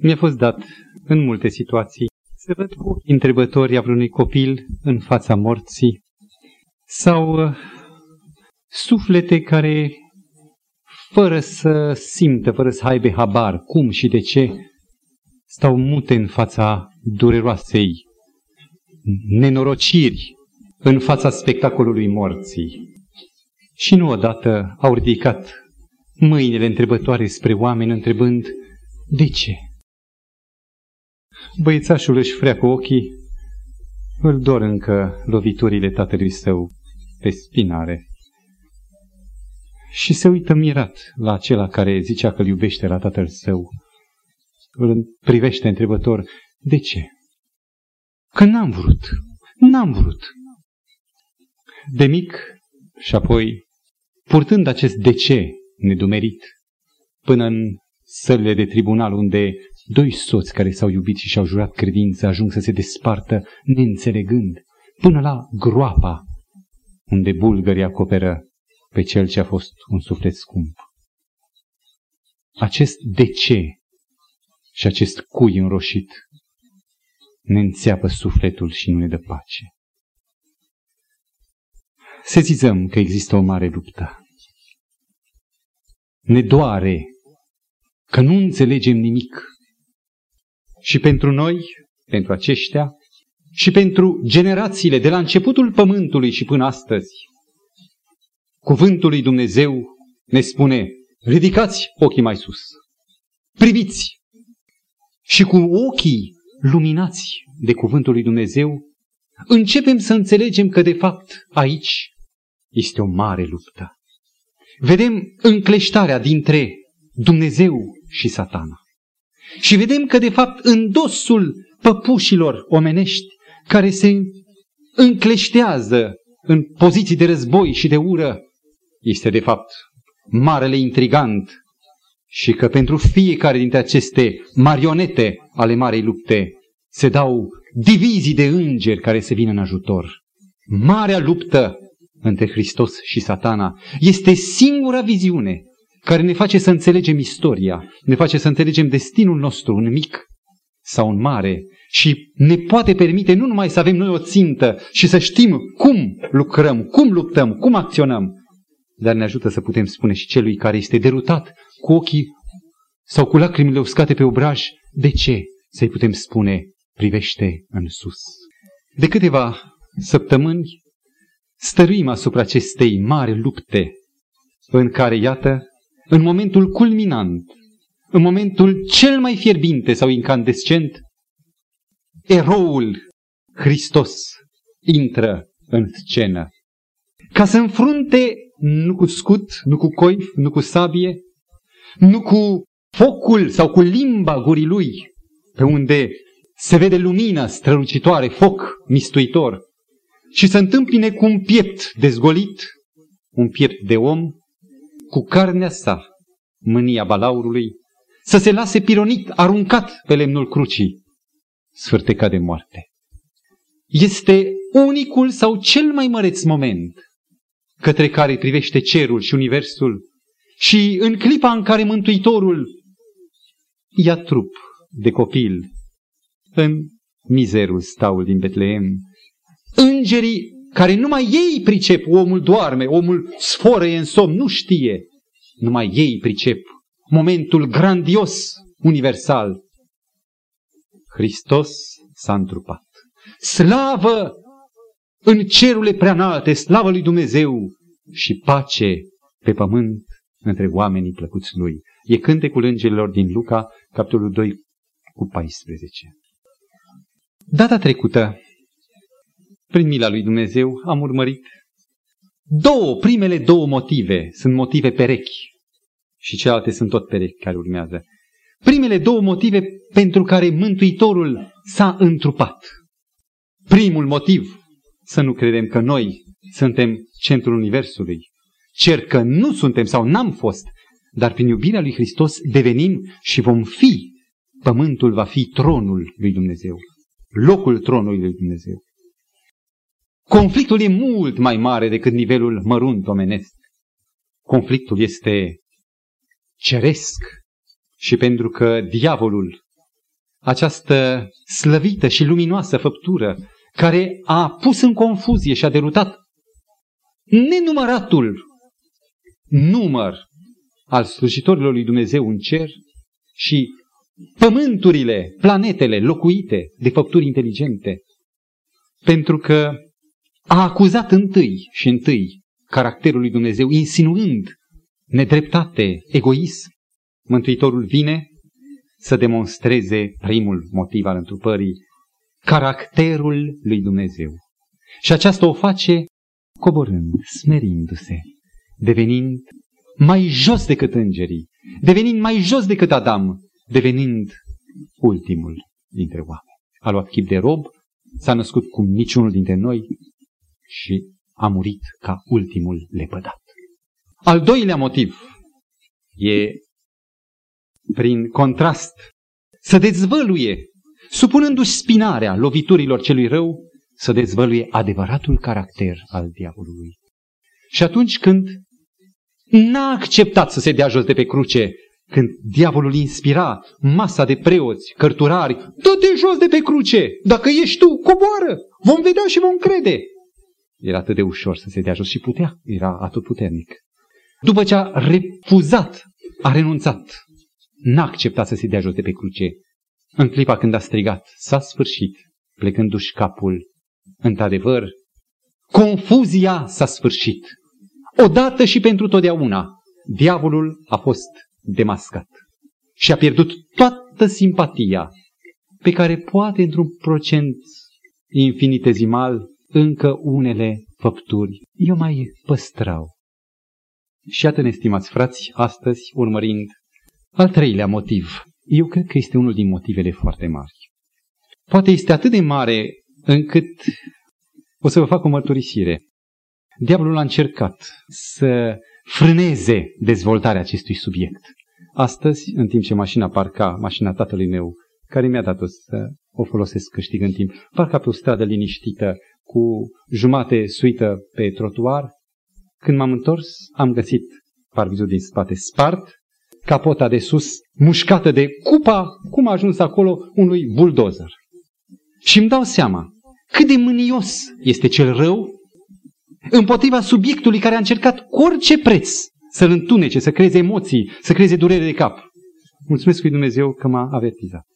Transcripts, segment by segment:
Mi-a fost dat în multe situații să văd cu întrebători a unui copil în fața morții sau uh, suflete care, fără să simtă, fără să aibă habar cum și de ce, stau mute în fața dureroasei nenorociri, în fața spectacolului morții. Și nu odată au ridicat mâinile întrebătoare spre oameni, întrebând, de ce? Băiețașul își freacă ochii, îl dor încă loviturile tatălui său pe spinare. Și se uită mirat la acela care zicea că îl iubește la tatăl său. Îl privește întrebător, de ce? Că n-am vrut, n-am vrut. De mic și apoi, purtând acest de ce nedumerit, până în sălile de tribunal unde doi soți care s-au iubit și și-au jurat credință ajung să se despartă neînțelegând, până la groapa unde bulgării acoperă pe cel ce a fost un suflet scump. Acest de ce și acest cui înroșit ne înțeapă sufletul și nu ne dă pace. Sezizăm că există o mare luptă. Ne doare că nu înțelegem nimic. Și pentru noi, pentru aceștia, și pentru generațiile de la începutul pământului și până astăzi, cuvântul lui Dumnezeu ne spune, ridicați ochii mai sus, priviți și cu ochii luminați de cuvântul lui Dumnezeu, începem să înțelegem că de fapt aici este o mare luptă. Vedem încleștarea dintre Dumnezeu și satana. Și vedem că de fapt în dosul păpușilor omenești care se încleștează în poziții de război și de ură, este de fapt marele intrigant și că pentru fiecare dintre aceste marionete ale marei lupte se dau divizii de îngeri care se vin în ajutor. Marea luptă între Hristos și satana este singura viziune care ne face să înțelegem istoria, ne face să înțelegem destinul nostru, un mic sau un mare, și ne poate permite nu numai să avem noi o țintă și să știm cum lucrăm, cum luptăm, cum acționăm, dar ne ajută să putem spune și celui care este derutat cu ochii sau cu lacrimile uscate pe obraj, de ce să-i putem spune, privește în sus. De câteva săptămâni stăruim asupra acestei mari lupte în care, iată, în momentul culminant, în momentul cel mai fierbinte sau incandescent, eroul Hristos intră în scenă. Ca să înfrunte nu cu scut, nu cu coif, nu cu sabie, nu cu focul sau cu limba gurii lui, pe unde se vede lumină strălucitoare, foc mistuitor, și să întâmpine cu un piept dezgolit, un piept de om, cu carnea sa, mânia balaurului, să se lase pironit, aruncat pe lemnul crucii, sfârtecat de moarte. Este unicul sau cel mai măreț moment către care privește cerul și universul și în clipa în care Mântuitorul ia trup de copil în mizerul staul din Betleem. Îngerii care numai ei pricep, omul doarme, omul sforăie în somn, nu știe. Numai ei pricep momentul grandios, universal. Hristos s-a întrupat. Slavă în cerurile preanalte, slavă lui Dumnezeu și pace pe pământ între oamenii plăcuți lui. E cântecul îngerilor din Luca, capitolul 2 cu 14. Data trecută, prin mila lui Dumnezeu, am urmărit două, primele două motive, sunt motive perechi și celelalte sunt tot perechi care urmează. Primele două motive pentru care Mântuitorul s-a întrupat. Primul motiv, să nu credem că noi suntem centrul Universului. Cer că nu suntem sau n-am fost, dar prin iubirea lui Hristos devenim și vom fi. Pământul va fi tronul lui Dumnezeu locul tronului lui Dumnezeu. Conflictul e mult mai mare decât nivelul mărunt omenesc. Conflictul este ceresc și pentru că diavolul această slăvită și luminoasă făptură care a pus în confuzie și a derutat nenumăratul număr al slujitorilor lui Dumnezeu în cer și pământurile, planetele locuite de făpturi inteligente, pentru că a acuzat întâi și întâi caracterul lui Dumnezeu, insinuând nedreptate, egoism, Mântuitorul vine să demonstreze primul motiv al întrupării, caracterul lui Dumnezeu. Și aceasta o face coborând, smerindu-se, devenind mai jos decât îngerii, devenind mai jos decât Adam, devenind ultimul dintre oameni. A luat chip de rob, s-a născut cum niciunul dintre noi și a murit ca ultimul lepădat. Al doilea motiv e, prin contrast, să dezvăluie, supunându-și spinarea loviturilor celui rău, să dezvăluie adevăratul caracter al diavolului. Și atunci când n-a acceptat să se dea jos de pe cruce, când diavolul inspira masa de preoți, cărturari, dă-te jos de pe cruce, dacă ești tu, coboară, vom vedea și vom crede. Era atât de ușor să se dea jos și putea, era atât puternic. După ce a refuzat, a renunțat, n-a acceptat să se dea jos de pe cruce. În clipa când a strigat, s-a sfârșit, plecându-și capul. Într-adevăr, confuzia s-a sfârșit. Odată și pentru totdeauna, diavolul a fost demascat și a pierdut toată simpatia pe care poate într-un procent infinitezimal încă unele făpturi eu mai păstrau. Și iată, stimați frați, astăzi urmărind al treilea motiv. Eu cred că este unul din motivele foarte mari. Poate este atât de mare încât o să vă fac o mărturisire. Diavolul a încercat să frâneze dezvoltarea acestui subiect. Astăzi, în timp ce mașina parca, mașina tatălui meu, care mi-a dat-o să o folosesc câștigând timp, parca pe o stradă liniștită, cu jumate suită pe trotuar, când m-am întors, am găsit parvizul din spate spart, capota de sus mușcată de cupa, cum a ajuns acolo unui buldozer. Și îmi dau seama cât de mânios este cel rău împotriva subiectului care a încercat cu orice preț să-l întunece, să creeze emoții, să creeze durere de cap. Mulțumesc lui Dumnezeu că m-a avertizat.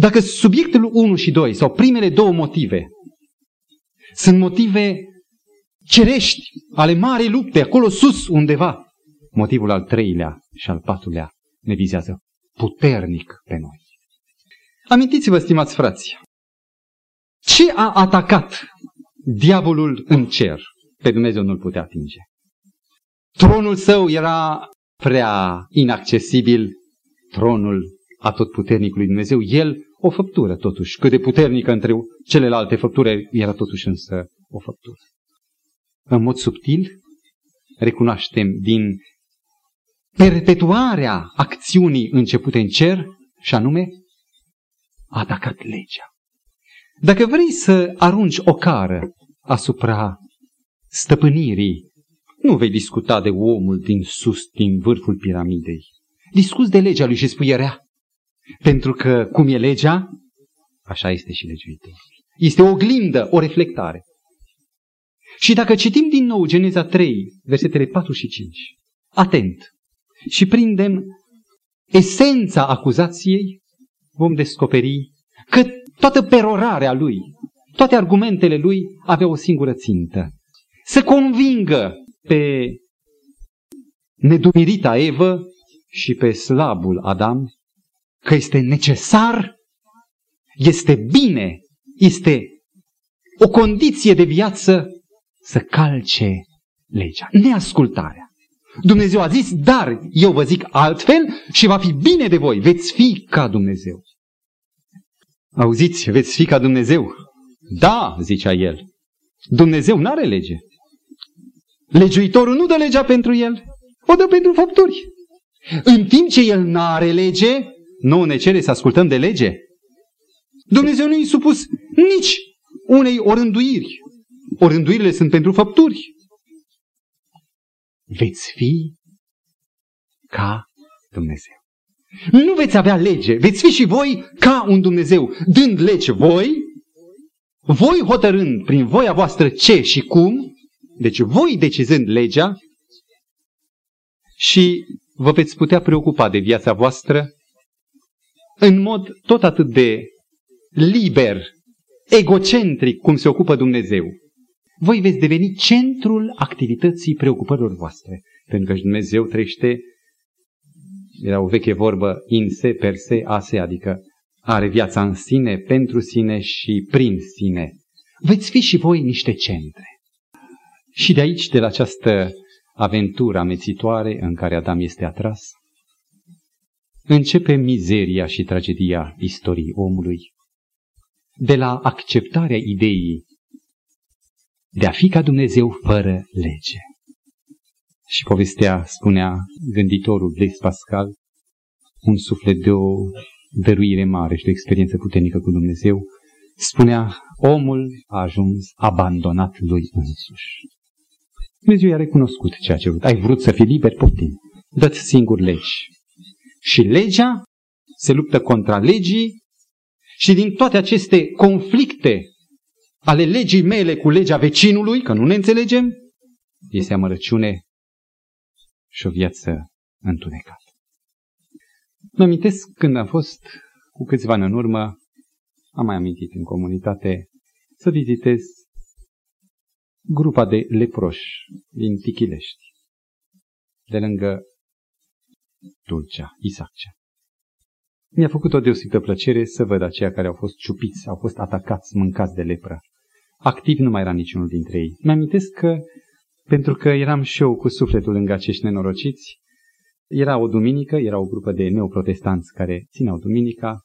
Dacă subiectul 1 și 2 sau primele două motive sunt motive cerești ale marei lupte, acolo sus undeva, motivul al treilea și al patrulea ne vizează puternic pe noi. Amintiți-vă, stimați frați, ce a atacat diavolul în cer? Pe Dumnezeu nu-l putea atinge. Tronul său era prea inaccesibil, tronul atotputernicului Dumnezeu. El, o făptură totuși, cât de puternică între celelalte făpturi, era totuși însă o făptură. În mod subtil, recunoaștem din perpetuarea acțiunii începute în cer, și anume, a atacat legea. Dacă vrei să arunci o cară asupra stăpânirii, nu vei discuta de omul din sus, din vârful piramidei. Discuți de legea lui și spui rea. Pentru că cum e legea, așa este și legiuitorul. Este o oglindă, o reflectare. Și dacă citim din nou Geneza 3, versetele 4 și 5, atent, și prindem esența acuzației, vom descoperi că toată perorarea lui, toate argumentele lui aveau o singură țintă. Să convingă pe nedumirita Evă și pe slabul Adam că este necesar, este bine, este o condiție de viață să calce legea, neascultarea. Dumnezeu a zis, dar eu vă zic altfel și va fi bine de voi, veți fi ca Dumnezeu. Auziți, veți fi ca Dumnezeu? Da, zicea el. Dumnezeu nu are lege. Legiuitorul nu dă legea pentru el, o dă pentru făpturi. În timp ce el nu are lege, nu ne cere să ascultăm de lege. Dumnezeu nu i supus nici unei orânduiri. Orânduirile sunt pentru făpturi. Veți fi ca Dumnezeu. Nu veți avea lege, veți fi și voi ca un Dumnezeu, dând lege voi, voi hotărând prin voia voastră ce și cum, deci voi decizând legea, și vă veți putea preocupa de viața voastră în mod tot atât de liber, egocentric, cum se ocupă Dumnezeu. Voi veți deveni centrul activității preocupărilor voastre, pentru că Dumnezeu trăiește, era o veche vorbă, in se, per se, a se, adică are viața în sine, pentru sine și prin sine. Veți fi și voi niște centre. Și de aici, de la această aventură amețitoare în care Adam este atras, începe mizeria și tragedia istoriei omului. De la acceptarea ideii de a fi ca Dumnezeu fără lege. Și povestea, spunea gânditorul Blaise Pascal, un suflet de o dăruire mare și de o experiență puternică cu Dumnezeu, spunea, omul a ajuns abandonat lui însuși. Dumnezeu i-a recunoscut ceea ce a vrut. Ai vrut să fii liber, poftim. Dă-ți singur legi. Și legea se luptă contra legii și din toate aceste conflicte ale legii mele cu legea vecinului, că nu ne înțelegem, este amărăciune și o viață întunecată. Mă amintesc când am fost cu câțiva ani în urmă, am mai amintit în comunitate, să vizitez grupa de leproși din Tichilești, de lângă Dulcea, Isaccea. Mi-a făcut o deosebită plăcere să văd aceia care au fost ciupiți, au fost atacați, mâncați de lepră. Activ nu mai era niciunul dintre ei. Mi-amintesc că, pentru că eram și eu cu sufletul lângă acești nenorociți, era o duminică, era o grupă de neoprotestanți care țineau duminica,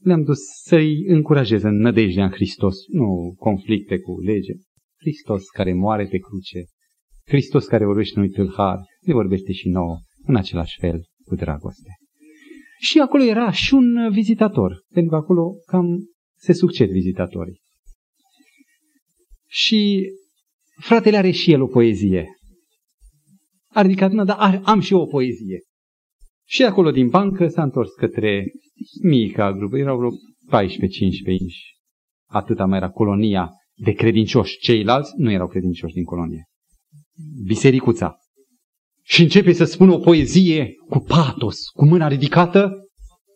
le-am dus să-i încurajez în nădejdea în Hristos, nu conflicte cu lege. Hristos care moare pe cruce, Hristos care vorbește unui tâlhar, ne vorbește și nouă, în același fel, cu dragoste. Și acolo era și un vizitator, pentru că acolo cam se succed vizitatorii. Și fratele are și el o poezie. A ridicat mâna, dar am și eu o poezie. Și acolo din bancă s-a întors către mica grupă, erau vreo 14-15 inși. Atâta mai era colonia de credincioși. Ceilalți nu erau credincioși din colonie. Bisericuța. Și începe să spună o poezie cu patos, cu mâna ridicată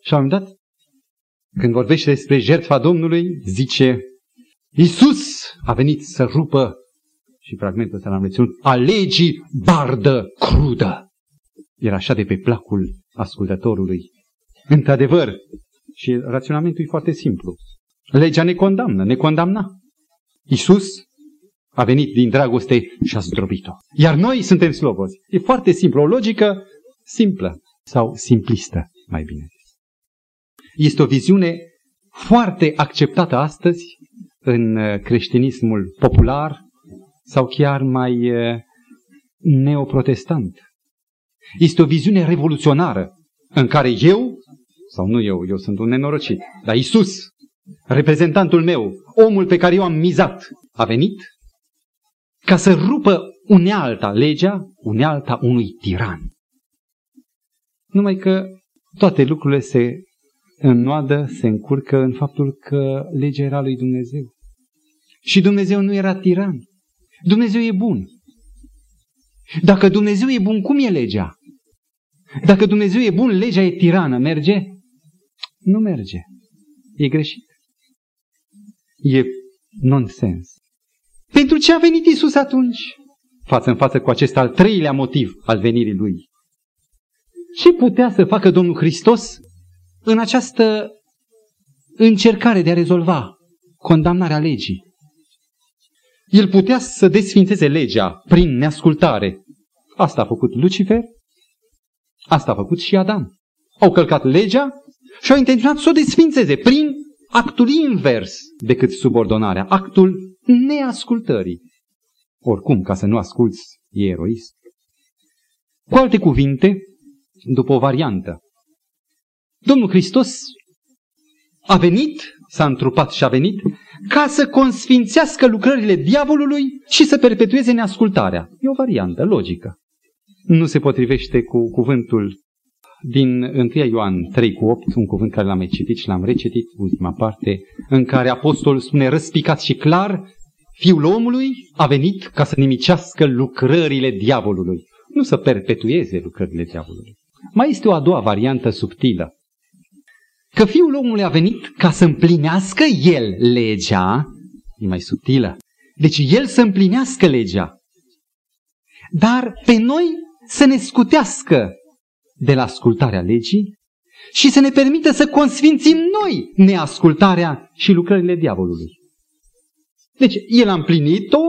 și am dat, când vorbește despre jertfa Domnului, zice, Iisus a venit să rupă, și fragmentul ăsta l-am reținut, a legii bardă crudă. Era așa de pe placul ascultătorului. Într-adevăr, și raționamentul e foarte simplu. Legea ne condamnă, ne condamna. Iisus a venit din dragoste și a zdrobit-o. Iar noi suntem slobozi. E foarte simplu, o logică simplă sau simplistă, mai bine zis. Este o viziune foarte acceptată astăzi în uh, creștinismul popular sau chiar mai uh, neoprotestant. Este o viziune revoluționară în care eu, sau nu eu, eu sunt un nenorocit, dar Isus, reprezentantul meu, omul pe care eu am mizat, a venit ca să rupă unealta, legea, unealta unui tiran. Numai că toate lucrurile se înnoadă, se încurcă în faptul că legea era lui Dumnezeu. Și Dumnezeu nu era tiran. Dumnezeu e bun. Dacă Dumnezeu e bun, cum e legea? Dacă Dumnezeu e bun, legea e tirană. Merge? Nu merge. E greșit. E nonsens. Pentru ce a venit Isus atunci? Față în față cu acest al treilea motiv al venirii lui. Ce putea să facă Domnul Hristos în această încercare de a rezolva condamnarea legii? El putea să desfințeze legea prin neascultare. Asta a făcut Lucifer, asta a făcut și Adam. Au călcat legea și au intenționat să o desfințeze prin actul invers decât subordonarea, actul neascultării. Oricum, ca să nu asculți, e eroist. Cu alte cuvinte, după o variantă, Domnul Hristos a venit, s-a întrupat și a venit, ca să consfințească lucrările diavolului și să perpetueze neascultarea. E o variantă logică. Nu se potrivește cu cuvântul din 1 Ioan 3 cu 8, un cuvânt care l-am mai citit și l-am recitit, ultima parte, în care apostolul spune răspicat și clar, Fiul omului a venit ca să nimicească lucrările diavolului, nu să perpetueze lucrările diavolului. Mai este o a doua variantă subtilă. Că Fiul omului a venit ca să împlinească El legea, e mai subtilă, deci El să împlinească legea, dar pe noi să ne scutească de la ascultarea legii și să ne permită să consfințim noi neascultarea și lucrările diavolului. Deci, El a împlinit-o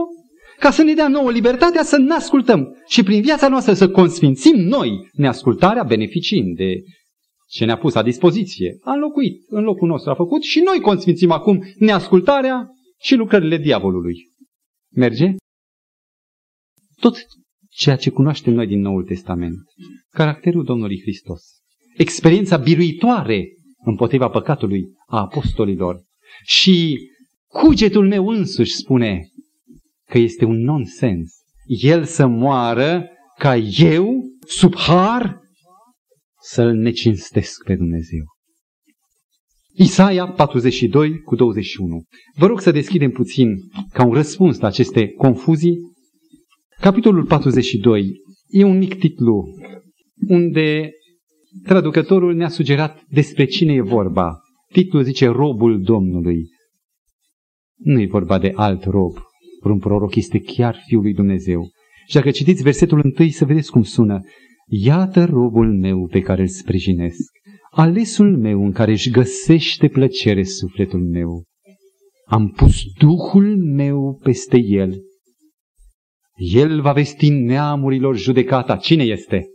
ca să ne dea nouă libertatea să ne ascultăm și prin viața noastră să consfințim noi neascultarea, beneficiind de ce ne-a pus la dispoziție. A înlocuit, în locul nostru a făcut și noi consfințim acum neascultarea și lucrările diavolului. Merge? Tot ceea ce cunoaștem noi din Noul Testament. Caracterul Domnului Hristos. Experiența biruitoare împotriva păcatului a apostolilor. Și cugetul meu însuși spune că este un nonsens. El să moară ca eu, sub har, să-L necinstesc pe Dumnezeu. Isaia 42 cu 21. Vă rog să deschidem puțin ca un răspuns la aceste confuzii. Capitolul 42 e un mic titlu unde traducătorul ne-a sugerat despre cine e vorba. Titlul zice Robul Domnului. Nu e vorba de alt rob. Un proroc este chiar Fiul lui Dumnezeu. Și dacă citiți versetul întâi să vedeți cum sună. Iată robul meu pe care îl sprijinesc, alesul meu în care își găsește plăcere sufletul meu. Am pus Duhul meu peste el. El va vesti neamurilor judecata. Cine este?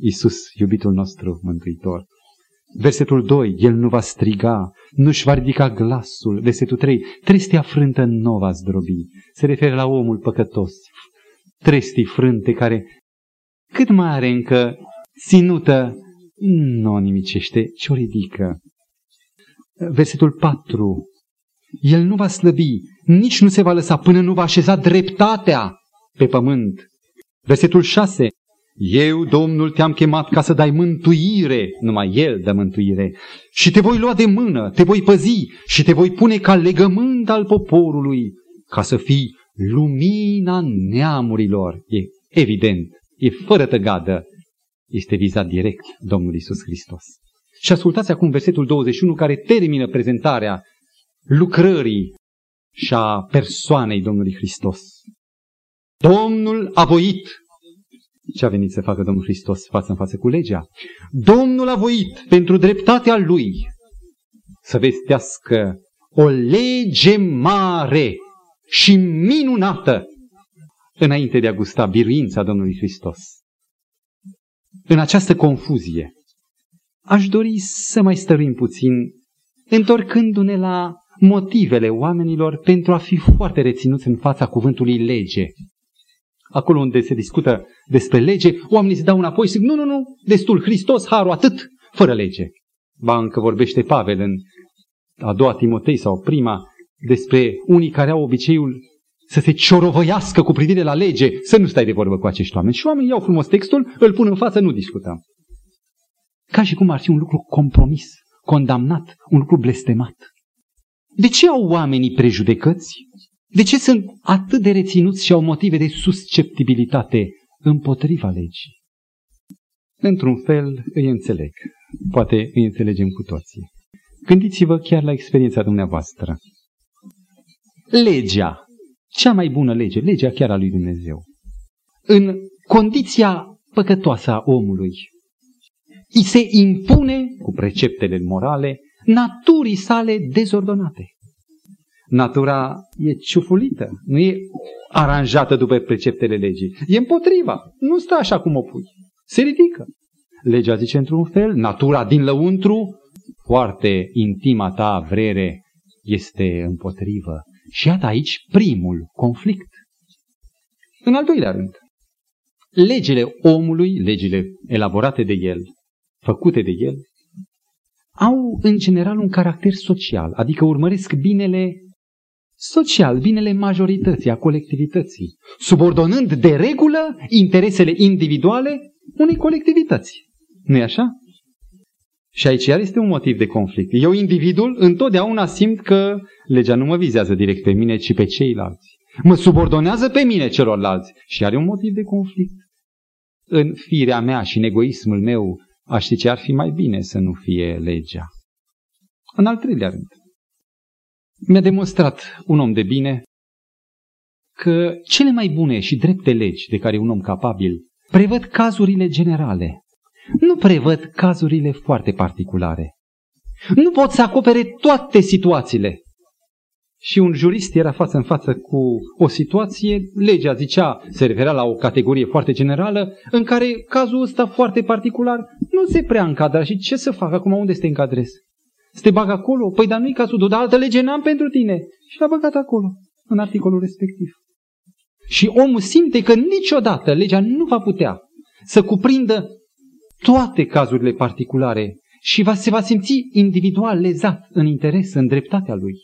Isus, iubitul nostru mântuitor. Versetul 2, el nu va striga, nu-și va ridica glasul. Versetul 3, trestia frântă nu va zdrobi. Se referă la omul păcătos. Trestii frânte care cât mai are încă ținută, nu o nimicește, ci o ridică. Versetul 4. El nu va slăbi, nici nu se va lăsa până nu va așeza dreptatea pe pământ. Versetul 6. Eu, Domnul, te-am chemat ca să dai mântuire, numai El dă mântuire, și te voi lua de mână, te voi păzi și te voi pune ca legământ al poporului, ca să fii lumina neamurilor. E evident e fără tăgadă, este vizat direct Domnul Isus Hristos. Și ascultați acum versetul 21 care termină prezentarea lucrării și a persoanei Domnului Hristos. Domnul a voit ce a venit să facă Domnul Hristos față în față cu legea? Domnul a voit pentru dreptatea Lui să vestească o lege mare și minunată înainte de a gusta biruința Domnului Hristos. În această confuzie, aș dori să mai stăruim puțin, întorcându-ne la motivele oamenilor pentru a fi foarte reținuți în fața cuvântului lege. Acolo unde se discută despre lege, oamenii se dau înapoi și zic, nu, nu, nu, destul, Hristos, harul, atât, fără lege. Ba încă vorbește Pavel în a doua Timotei sau prima despre unii care au obiceiul să se ciorovăiască cu privire la lege, să nu stai de vorbă cu acești oameni. Și oamenii iau frumos textul, îl pun în față, nu discutăm. Ca și cum ar fi un lucru compromis, condamnat, un lucru blestemat. De ce au oamenii prejudecăți? De ce sunt atât de reținuți și au motive de susceptibilitate împotriva legii? Într-un fel îi înțeleg. Poate îi înțelegem cu toții. Gândiți-vă chiar la experiența dumneavoastră. Legea cea mai bună lege, legea chiar a lui Dumnezeu. În condiția păcătoasă a omului, îi se impune, cu preceptele morale, naturii sale dezordonate. Natura e ciufulită, nu e aranjată după preceptele legii. E împotriva, nu stă așa cum o pui. Se ridică. Legea zice într-un fel, natura din lăuntru, foarte intima ta vrere, este împotrivă. Și iată aici primul conflict. În al doilea rând, legile omului, legile elaborate de el, făcute de el, au în general un caracter social, adică urmăresc binele social, binele majorității, a colectivității, subordonând de regulă interesele individuale unei colectivități. nu-i așa? Și aici iar este un motiv de conflict. Eu, individul, întotdeauna simt că legea nu mă vizează direct pe mine, ci pe ceilalți. Mă subordonează pe mine celorlalți și are un motiv de conflict. În firea mea și în egoismul meu, aș ști ce ar fi mai bine să nu fie legea. În al treilea rând, mi-a demonstrat un om de bine că cele mai bune și drepte legi de care un om capabil prevăd cazurile generale. Nu prevăd cazurile foarte particulare. Nu pot să acopere toate situațiile. Și un jurist era față în față cu o situație, legea zicea, se referea la o categorie foarte generală, în care cazul ăsta foarte particular nu se prea încadra. Și ce să fac acum? Unde să te încadrez? Să te bag acolo? Păi dar nu-i cazul tău, dar altă lege n-am pentru tine. Și l-a băgat acolo, în articolul respectiv. Și omul simte că niciodată legea nu va putea să cuprindă toate cazurile particulare și va, se va simți individual lezat în interes, în dreptatea lui.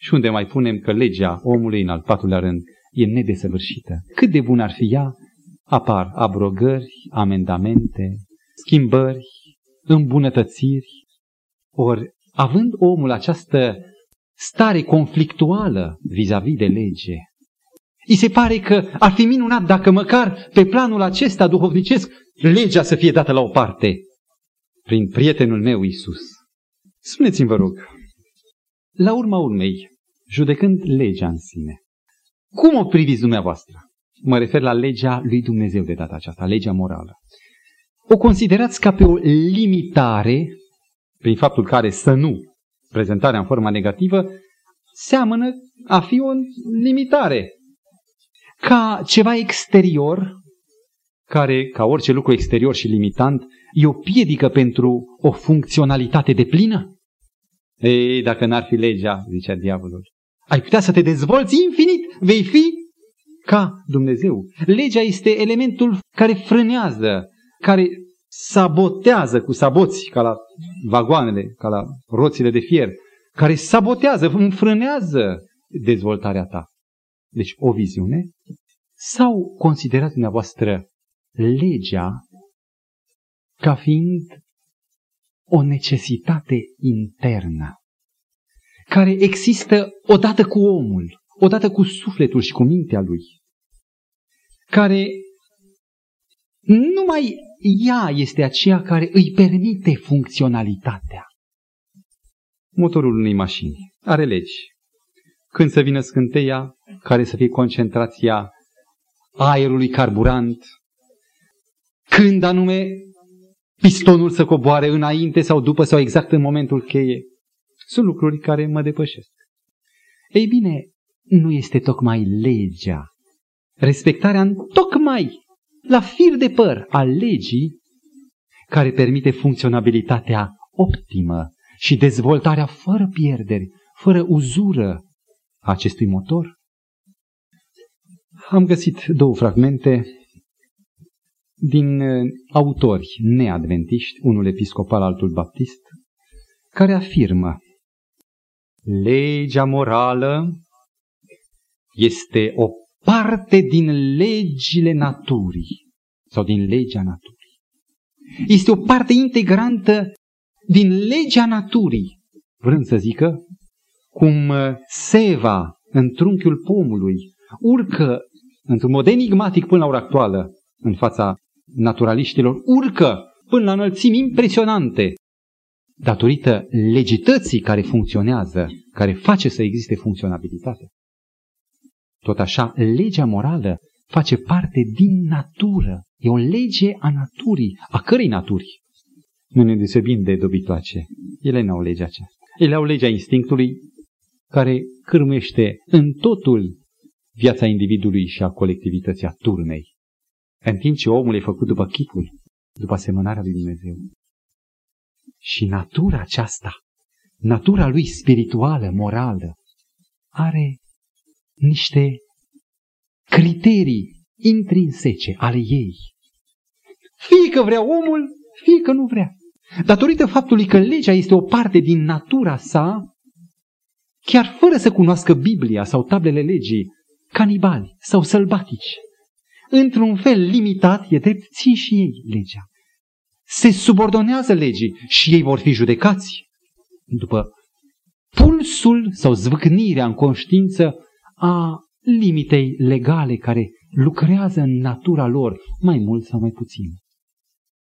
Și unde mai punem că legea omului în al patrulea rând e nedesăvârșită. Cât de bun ar fi ea, apar abrogări, amendamente, schimbări, îmbunătățiri. Ori, având omul această stare conflictuală vis-a-vis de lege, îi se pare că ar fi minunat dacă măcar pe planul acesta duhovnicesc legea să fie dată la o parte prin prietenul meu Isus. Spuneți-mi, vă rog, la urma urmei, judecând legea în sine, cum o priviți dumneavoastră? Mă refer la legea lui Dumnezeu de data aceasta, legea morală. O considerați ca pe o limitare, prin faptul care să nu, prezentarea în forma negativă, seamănă a fi o limitare. Ca ceva exterior, care, ca orice lucru exterior și limitant, e o piedică pentru o funcționalitate de plină? Ei, dacă n-ar fi legea, zicea diavolul, ai putea să te dezvolți infinit, vei fi ca Dumnezeu. Legea este elementul care frânează, care sabotează cu saboți, ca la vagoanele, ca la roțile de fier, care sabotează, înfrânează dezvoltarea ta. Deci o viziune sau considerați dumneavoastră legea ca fiind o necesitate internă care există odată cu omul, odată cu sufletul și cu mintea lui, care numai ea este aceea care îi permite funcționalitatea. Motorul unei mașini are legi. Când să vină scânteia, care să fie concentrația aerului carburant, când anume pistonul să coboare înainte sau după sau exact în momentul cheie. Sunt lucruri care mă depășesc. Ei bine, nu este tocmai legea, respectarea în tocmai la fir de păr a legii care permite funcționabilitatea optimă și dezvoltarea fără pierderi, fără uzură a acestui motor? Am găsit două fragmente din uh, autori neadventiști, unul episcopal, altul baptist, care afirmă legea morală este o parte din legile naturii sau din legea naturii. Este o parte integrantă din legea naturii, vrând să zică, cum uh, seva în trunchiul pomului urcă într-un mod enigmatic până la ora actuală în fața naturaliștilor, urcă până la înălțimi impresionante datorită legității care funcționează, care face să existe funcționabilitate. Tot așa, legea morală face parte din natură. E o lege a naturii. A cărei naturi? Nu ne deosebim de dobitoace. Ele nu au legea aceasta. Ele au legea instinctului care cârmește în totul viața individului și a colectivității, a turnei. În timp ce omul e făcut după chipul, după asemănarea lui Dumnezeu. Și natura aceasta, natura lui spirituală, morală, are niște criterii intrinsece ale ei. Fie că vrea omul, fie că nu vrea. Datorită faptului că legea este o parte din natura sa, chiar fără să cunoască Biblia sau tablele legii, canibali sau sălbatici, într-un fel limitat, e drept, țin și ei legea. se subordonează legii și ei vor fi judecați după pulsul sau zvâcnirea în conștiință a limitei legale care lucrează în natura lor, mai mult sau mai puțin.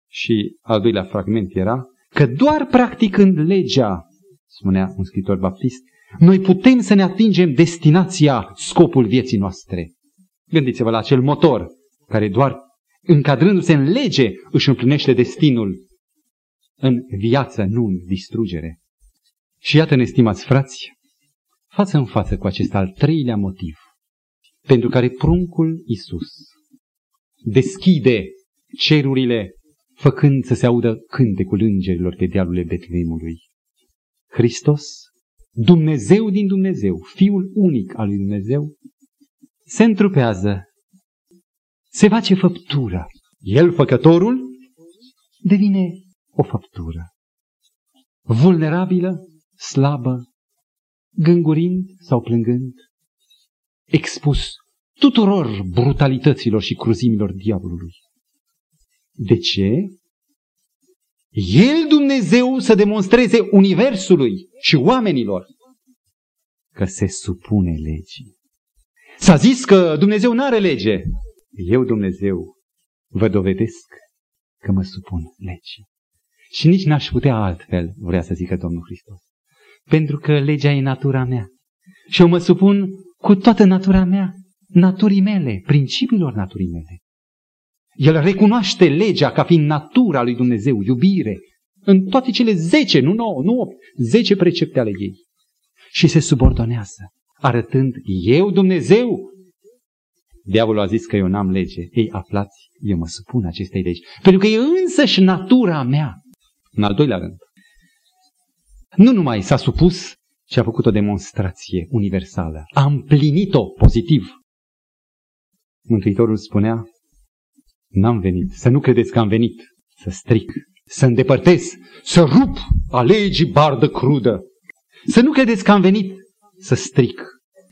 Și al doilea fragment era că doar practicând legea, spunea un scritor baptist, noi putem să ne atingem destinația, scopul vieții noastre. Gândiți-vă la acel motor care doar încadrându-se în lege își împlinește destinul în viață, nu în distrugere. Și iată-ne, stimați frați, față în față cu acest al treilea motiv, pentru care pruncul Isus deschide cerurile, făcând să se audă cântecul îngerilor pe dealurile Betleemului. Hristos, Dumnezeu din Dumnezeu, Fiul unic al lui Dumnezeu, se întrupează, se face făptură. El, făcătorul, devine o făptură. Vulnerabilă, slabă, gângurind sau plângând, expus tuturor brutalităților și cruzimilor diavolului. De ce? El, Dumnezeu, să demonstreze universului și oamenilor că se supune legii. S-a zis că Dumnezeu nu are lege. Eu, Dumnezeu, vă dovedesc că mă supun legii. Și nici n-aș putea altfel, vrea să zică Domnul Hristos. Pentru că legea e natura mea. Și eu mă supun cu toată natura mea, naturii mele, principiilor naturii mele. El recunoaște legea ca fiind natura lui Dumnezeu, iubire, în toate cele zece, nu nouă, nu opt, zece precepte ale ei. Și se subordonează, arătând, eu Dumnezeu, Diavolul a zis că eu n-am lege. Ei, aflați, eu mă supun acestei legi. Pentru că e însăși natura mea. În al doilea rând, nu numai s-a supus, ci a făcut o demonstrație universală. A împlinit-o pozitiv. Mântuitorul spunea, n-am venit, să nu credeți că am venit să stric, să îndepărtez, să rup a legii bardă crudă. Să nu credeți că am venit să stric,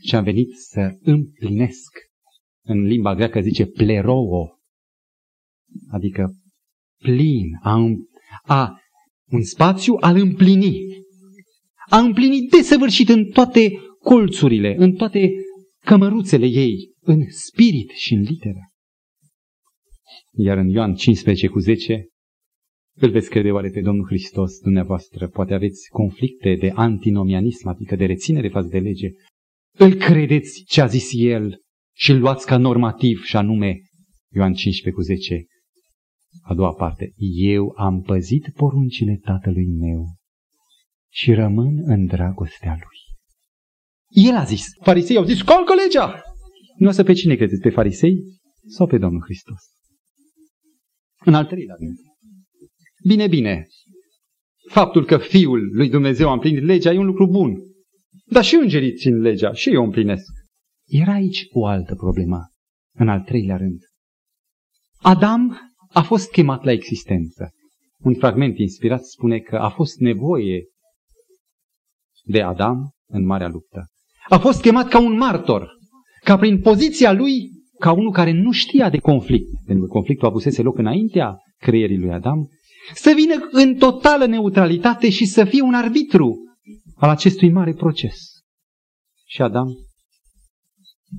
ci am venit să împlinesc. În limba greacă zice pleroo, adică plin, a, a un spațiu al împlini. A împlini desăvârșit în toate colțurile, în toate cămăruțele ei, în spirit și în literă. Iar în Ioan 15 cu 10, îl veți crede oare pe Domnul Hristos dumneavoastră? Poate aveți conflicte de antinomianism, adică de reținere față de lege. Îl credeți ce a zis El și îl luați ca normativ și anume Ioan 15 cu 10, a doua parte, eu am păzit poruncile tatălui meu și rămân în dragostea lui. El a zis, farisei au zis, calcă legea! Nu o să pe cine credeți, pe farisei sau pe Domnul Hristos? În al treilea rând. Bine, bine, faptul că Fiul lui Dumnezeu a împlinit legea e un lucru bun. Dar și îngerii țin legea și eu o împlinesc. Era aici o altă problemă, în al treilea rând. Adam a fost chemat la existență. Un fragment inspirat spune că a fost nevoie de Adam în marea luptă. A fost chemat ca un martor, ca prin poziția lui, ca unul care nu știa de conflict, pentru că conflictul avusese loc înaintea creierii lui Adam, să vină în totală neutralitate și să fie un arbitru al acestui mare proces. Și Adam,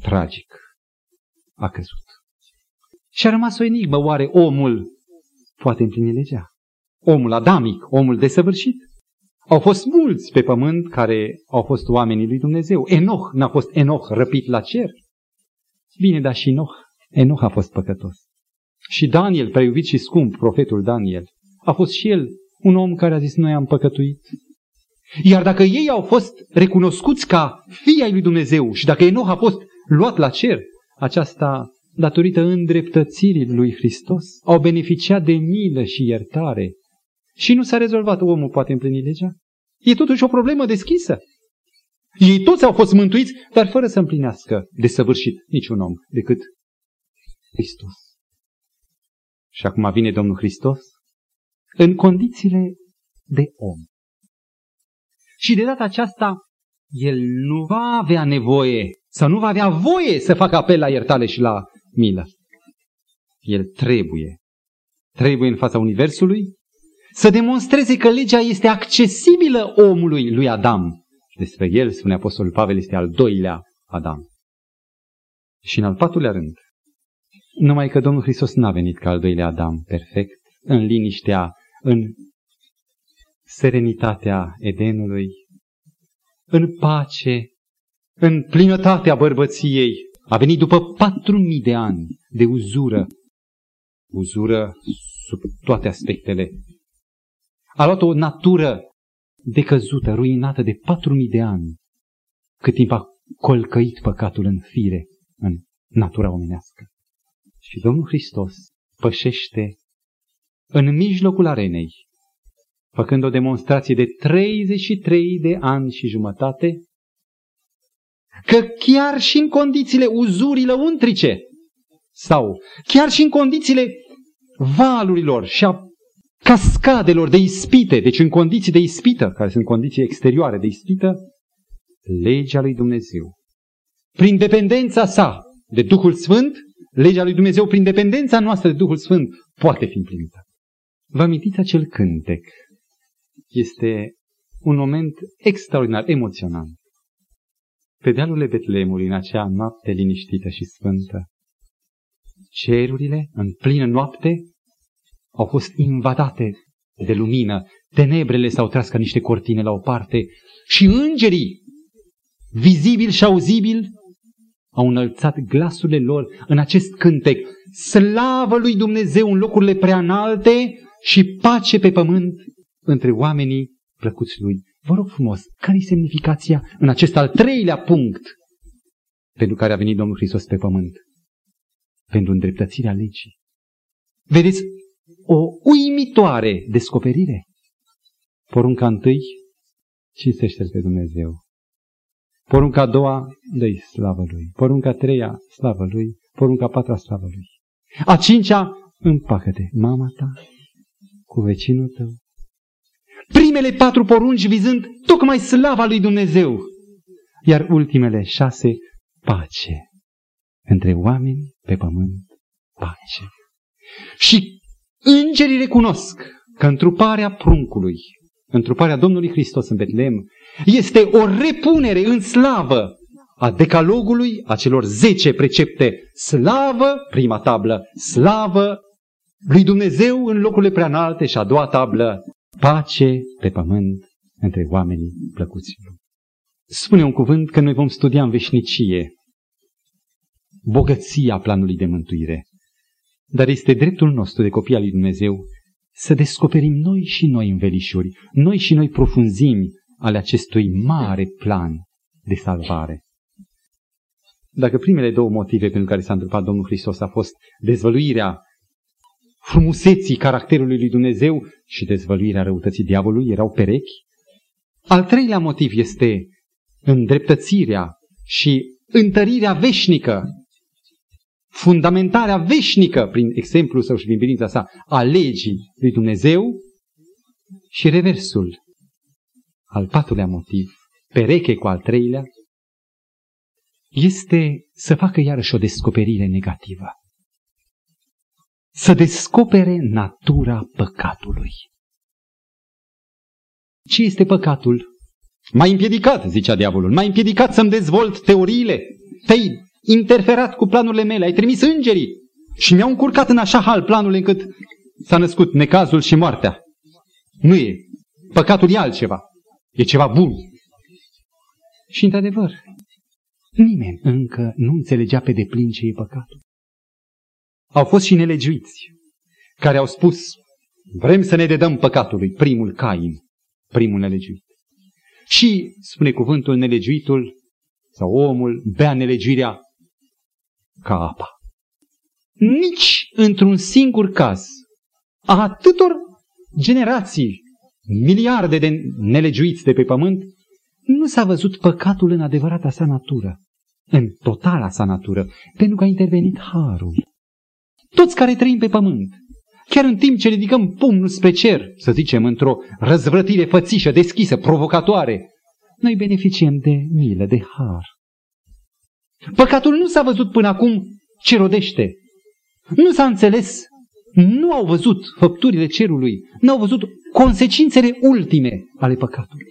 tragic, a căzut. Și a rămas o enigmă. Oare omul poate împlini legea? Omul adamic, omul desăvârșit? Au fost mulți pe pământ care au fost oamenii lui Dumnezeu. Enoch n-a fost Enoch răpit la cer. Bine, dar și Enoch. Enoch a fost păcătos. Și Daniel, preiubit și scump, profetul Daniel, a fost și el un om care a zis, noi am păcătuit. Iar dacă ei au fost recunoscuți ca fii ai lui Dumnezeu și dacă Enoch a fost luat la cer, aceasta datorită îndreptățirii lui Hristos, au beneficiat de milă și iertare. Și nu s-a rezolvat, omul poate împlini legea? E totuși o problemă deschisă. Ei toți au fost mântuiți, dar fără să împlinească de săvârșit niciun om decât Hristos. Și acum vine Domnul Hristos în condițiile de om. Și de data aceasta, el nu va avea nevoie sau nu va avea voie să facă apel la iertare și la milă. El trebuie. Trebuie în fața Universului să demonstreze că legea este accesibilă omului lui Adam. Despre el, spune Apostolul Pavel, este al doilea Adam. Și în al patrulea rând, numai că Domnul Hristos n-a venit ca al doilea Adam perfect, în liniștea, în serenitatea Edenului, în pace, în plinătatea bărbăției. A venit după patru mii de ani de uzură, uzură sub toate aspectele. A luat o natură decăzută, ruinată de patru mii de ani, cât timp a colcăit păcatul în fire, în natura omenească. Și Domnul Hristos pășește în mijlocul arenei, făcând o demonstrație de 33 de ani și jumătate, că chiar și în condițiile uzurii lăuntrice, sau chiar și în condițiile valurilor și a cascadelor de ispite, deci în condiții de ispită, care sunt condiții exterioare de ispită, legea lui Dumnezeu, prin dependența sa de Duhul Sfânt, legea lui Dumnezeu prin dependența noastră de Duhul Sfânt poate fi împlinită. Vă amintiți acel cântec? Este un moment extraordinar, emoționant. Pe dealurile Betlemului, în acea noapte liniștită și sfântă, cerurile, în plină noapte, au fost invadate de lumină, tenebrele s-au tras ca niște cortine la o parte și îngerii, vizibil și auzibil, au înălțat glasurile lor în acest cântec. Slavă lui Dumnezeu în locurile prea înalte și pace pe pământ între oamenii plăcuți lui. Vă rog frumos, care e semnificația în acest al treilea punct pentru care a venit Domnul Hristos pe pământ? Pentru îndreptățirea legii. Vedeți, o uimitoare descoperire. Porunca întâi, cinstește pe Dumnezeu. Porunca a doua, dă slavă Lui. Porunca a treia, slavă Lui. Porunca a patra, slavă Lui. A cincea, împacă-te, mama ta, cu vecinul tău. Primele patru porunci vizând tocmai slava lui Dumnezeu. Iar ultimele șase, pace. Între oameni pe pământ, pace. Și îngerii recunosc că întruparea pruncului, întruparea Domnului Hristos în Betlehem, este o repunere în slavă a decalogului, a celor zece precepte. Slavă, prima tablă, slavă lui Dumnezeu în locurile prea înalte și a doua tablă, pace pe pământ între oamenii plăcuți. Spune un cuvânt că noi vom studia în veșnicie bogăția planului de mântuire. Dar este dreptul nostru de copii al lui Dumnezeu să descoperim noi și noi învelișuri, noi și noi profunzimi ale acestui mare plan de salvare. Dacă primele două motive pentru care s-a întâmplat Domnul Hristos a fost dezvăluirea frumuseții caracterului lui Dumnezeu și dezvăluirea răutății diavolului erau perechi. Al treilea motiv este îndreptățirea și întărirea veșnică, fundamentarea veșnică prin exemplul său și prin bilința sa a legii lui Dumnezeu și reversul. Al patrulea motiv, pereche cu al treilea, este să facă iarăși o descoperire negativă să descopere natura păcatului. Ce este păcatul? M-ai împiedicat, zicea diavolul, m-ai împiedicat să-mi dezvolt teoriile, te-ai interferat cu planurile mele, ai trimis îngerii și mi-au încurcat în așa hal planul încât s-a născut necazul și moartea. Nu e. Păcatul e altceva. E ceva bun. Și într-adevăr, nimeni încă nu înțelegea pe deplin ce e păcatul. Au fost și nelegiuiți care au spus, vrem să ne dedăm păcatului, primul Cain, primul nelegiuit. Și, spune cuvântul, nelegiuitul sau omul bea nelegiuirea ca apa. Nici într-un singur caz a atâtor generații, miliarde de nelegiuiți de pe pământ, nu s-a văzut păcatul în adevărata sa natură, în totala sa natură, pentru că a intervenit harul. Toți care trăim pe pământ, chiar în timp ce ridicăm pumnul spre cer, să zicem, într-o răzvrătire fățișă, deschisă, provocatoare, noi beneficiem de milă, de har. Păcatul nu s-a văzut până acum ce rodește. Nu s-a înțeles nu au văzut făpturile cerului, nu au văzut consecințele ultime ale păcatului.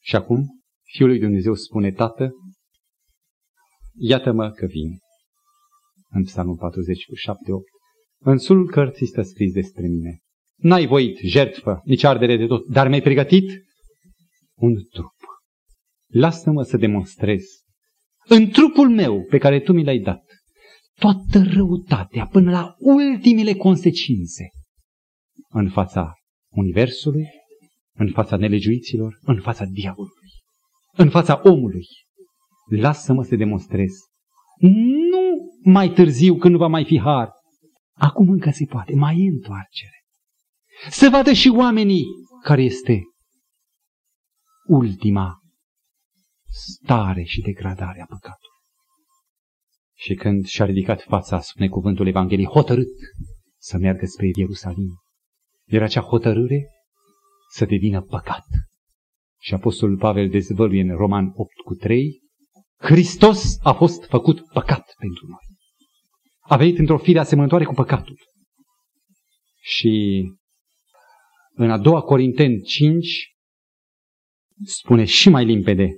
Și acum, Fiul lui Dumnezeu spune, Tată, iată-mă că vin. În Psalmul 40 cu 7, 8. În sulul cărții stă scris despre mine. N-ai voit jertfă, nici ardere de tot, dar mi-ai pregătit un trup. Lasă-mă să demonstrez în trupul meu pe care tu mi l-ai dat toată răutatea până la ultimele consecințe în fața Universului, în fața nelegiuiților, în fața diavolului, în fața omului. Lasă-mă să demonstrez. Nu mai târziu, când nu va mai fi har. Acum încă se poate, mai e întoarcere. Să vadă și oamenii care este ultima stare și degradare a păcatului. Și când și-a ridicat fața, spune cuvântul Evangheliei, hotărât să meargă spre Ierusalim. Era acea hotărâre să devină păcat. Și Apostolul Pavel dezvăluie în Roman 8 cu 3, Hristos a fost făcut păcat pentru noi. A venit într-o fire asemănătoare cu păcatul. Și în a doua Corinteni 5 spune și mai limpede,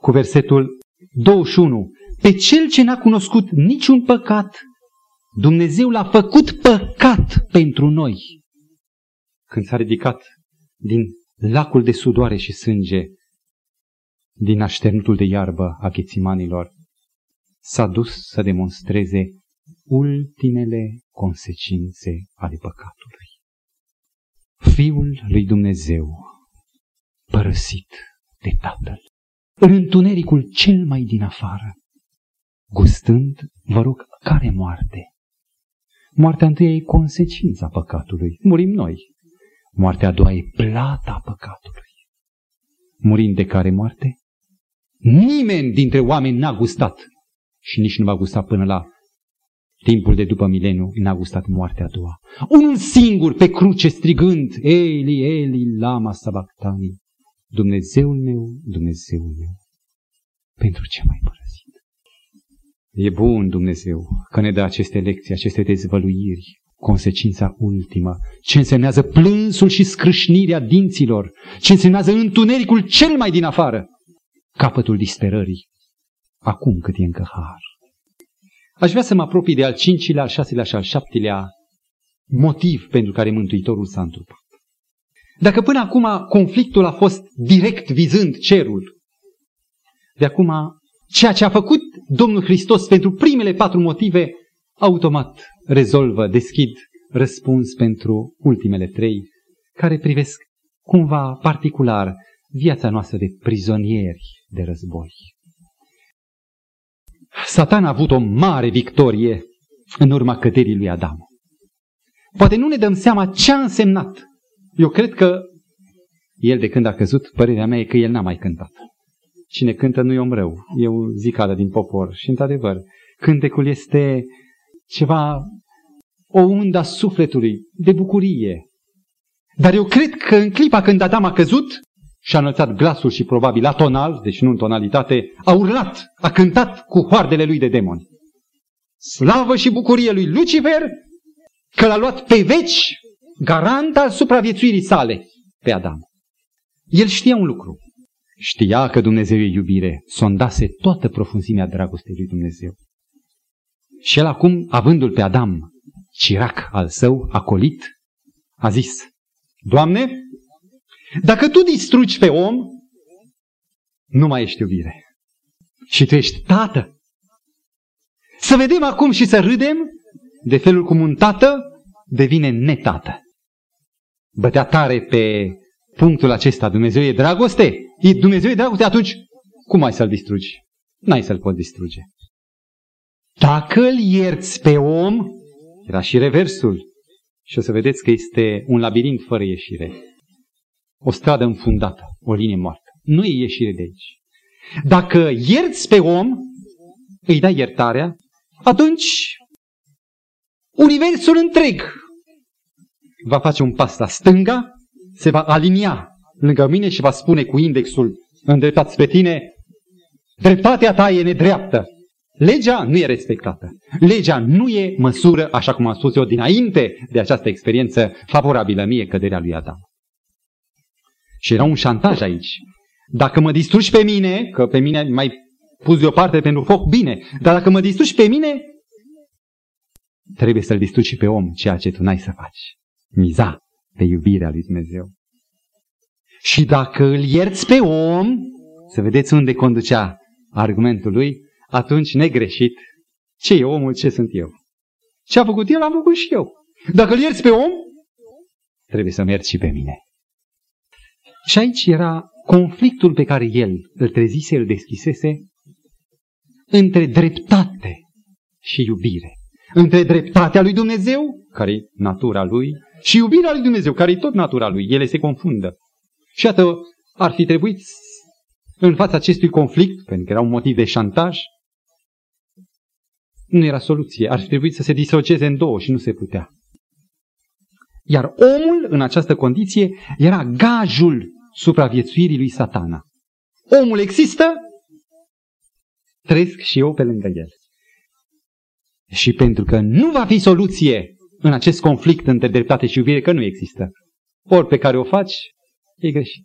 cu versetul 21, pe cel ce n-a cunoscut niciun păcat, Dumnezeu l-a făcut păcat pentru noi. Când s-a ridicat din lacul de sudoare și sânge, din așternutul de iarbă a ghețimanilor, s-a dus să demonstreze ultimele consecințe ale păcatului. Fiul lui Dumnezeu, părăsit de Tatăl, în întunericul cel mai din afară, gustând, vă rog, care moarte? Moartea întâi e consecința păcatului. Murim noi. Moartea a doua e plata păcatului. Murind de care moarte? Nimeni dintre oameni n-a gustat și nici nu va gusta până la timpul de după mileniu, n-a gustat moartea a doua. Unul singur pe cruce strigând, Eli, Eli, lama sabactani, Dumnezeul meu, Dumnezeul meu, pentru ce mai părăsit? E bun Dumnezeu că ne dă aceste lecții, aceste dezvăluiri, consecința ultimă, ce însemnează plânsul și scrâșnirea dinților, ce însemnează întunericul cel mai din afară, capătul disperării, acum cât e încă har. Aș vrea să mă apropii de al cincilea, al șaselea și al șaptelea motiv pentru care Mântuitorul s-a întrupat. Dacă până acum conflictul a fost direct vizând cerul, de acum ceea ce a făcut Domnul Hristos pentru primele patru motive, automat rezolvă, deschid răspuns pentru ultimele trei, care privesc cumva particular viața noastră de prizonieri de război. Satan a avut o mare victorie în urma căderii lui Adam. Poate nu ne dăm seama ce a însemnat. Eu cred că el de când a căzut, părerea mea e că el n-a mai cântat. Cine cântă nu e om rău, e o zicală din popor. Și într-adevăr, cântecul este ceva, o undă sufletului, de bucurie. Dar eu cred că în clipa când Adam a căzut și a înălțat glasul și probabil la tonal, deci nu în tonalitate, a urlat, a cântat cu hoardele lui de demoni. Slavă și bucurie lui Lucifer că l-a luat pe veci garant al supraviețuirii sale pe Adam. El știa un lucru. Știa că Dumnezeu e iubire, sondase toată profunzimea dragostei lui Dumnezeu. Și el acum, avându-l pe Adam, cirac al său, acolit, a zis, Doamne, dacă Tu distrugi pe om, nu mai ești iubire. Și Tu ești tată. Să vedem acum și să râdem de felul cum un tată devine netată. Bătea tare pe punctul acesta, Dumnezeu e dragoste, e Dumnezeu e dragoste, atunci cum ai să-l distrugi? N-ai să-l poți distruge. Dacă îl ierți pe om, era și reversul. Și o să vedeți că este un labirint fără ieșire. O stradă înfundată, o linie moartă. Nu e ieșire de aici. Dacă ierți pe om, îi dai iertarea, atunci universul întreg va face un pas la stânga se va alinia lângă mine și va spune cu indexul îndreptat spre tine, dreptatea ta e nedreaptă, Legea nu e respectată. Legea nu e măsură, așa cum am spus eu dinainte de această experiență favorabilă mie, căderea lui Adam. Și era un șantaj aici. Dacă mă distrugi pe mine, că pe mine mai pus deoparte pentru foc, bine, dar dacă mă distrugi pe mine, trebuie să-l distrugi și pe om, ceea ce tu n-ai să faci. Miza pe iubirea lui Dumnezeu. Și dacă îl ierți pe om, să vedeți unde conducea argumentul lui, atunci negreșit, ce e omul, ce sunt eu? Ce a făcut el, am făcut și eu. Dacă îl ierți pe om, trebuie să mergi și pe mine. Și aici era conflictul pe care el îl trezise, îl deschisese între dreptate și iubire. Între dreptatea lui Dumnezeu, care e natura lui, și iubirea lui Dumnezeu, care e tot natura lui. Ele se confundă. Și iată, ar fi trebuit în fața acestui conflict, pentru că era un motiv de șantaj, nu era soluție. Ar fi trebuit să se disocieze în două și nu se putea. Iar omul, în această condiție, era gajul supraviețuirii lui satana. Omul există, trăiesc și eu pe lângă el. Și pentru că nu va fi soluție în acest conflict între dreptate și iubire, că nu există. Ori pe care o faci, e greșit.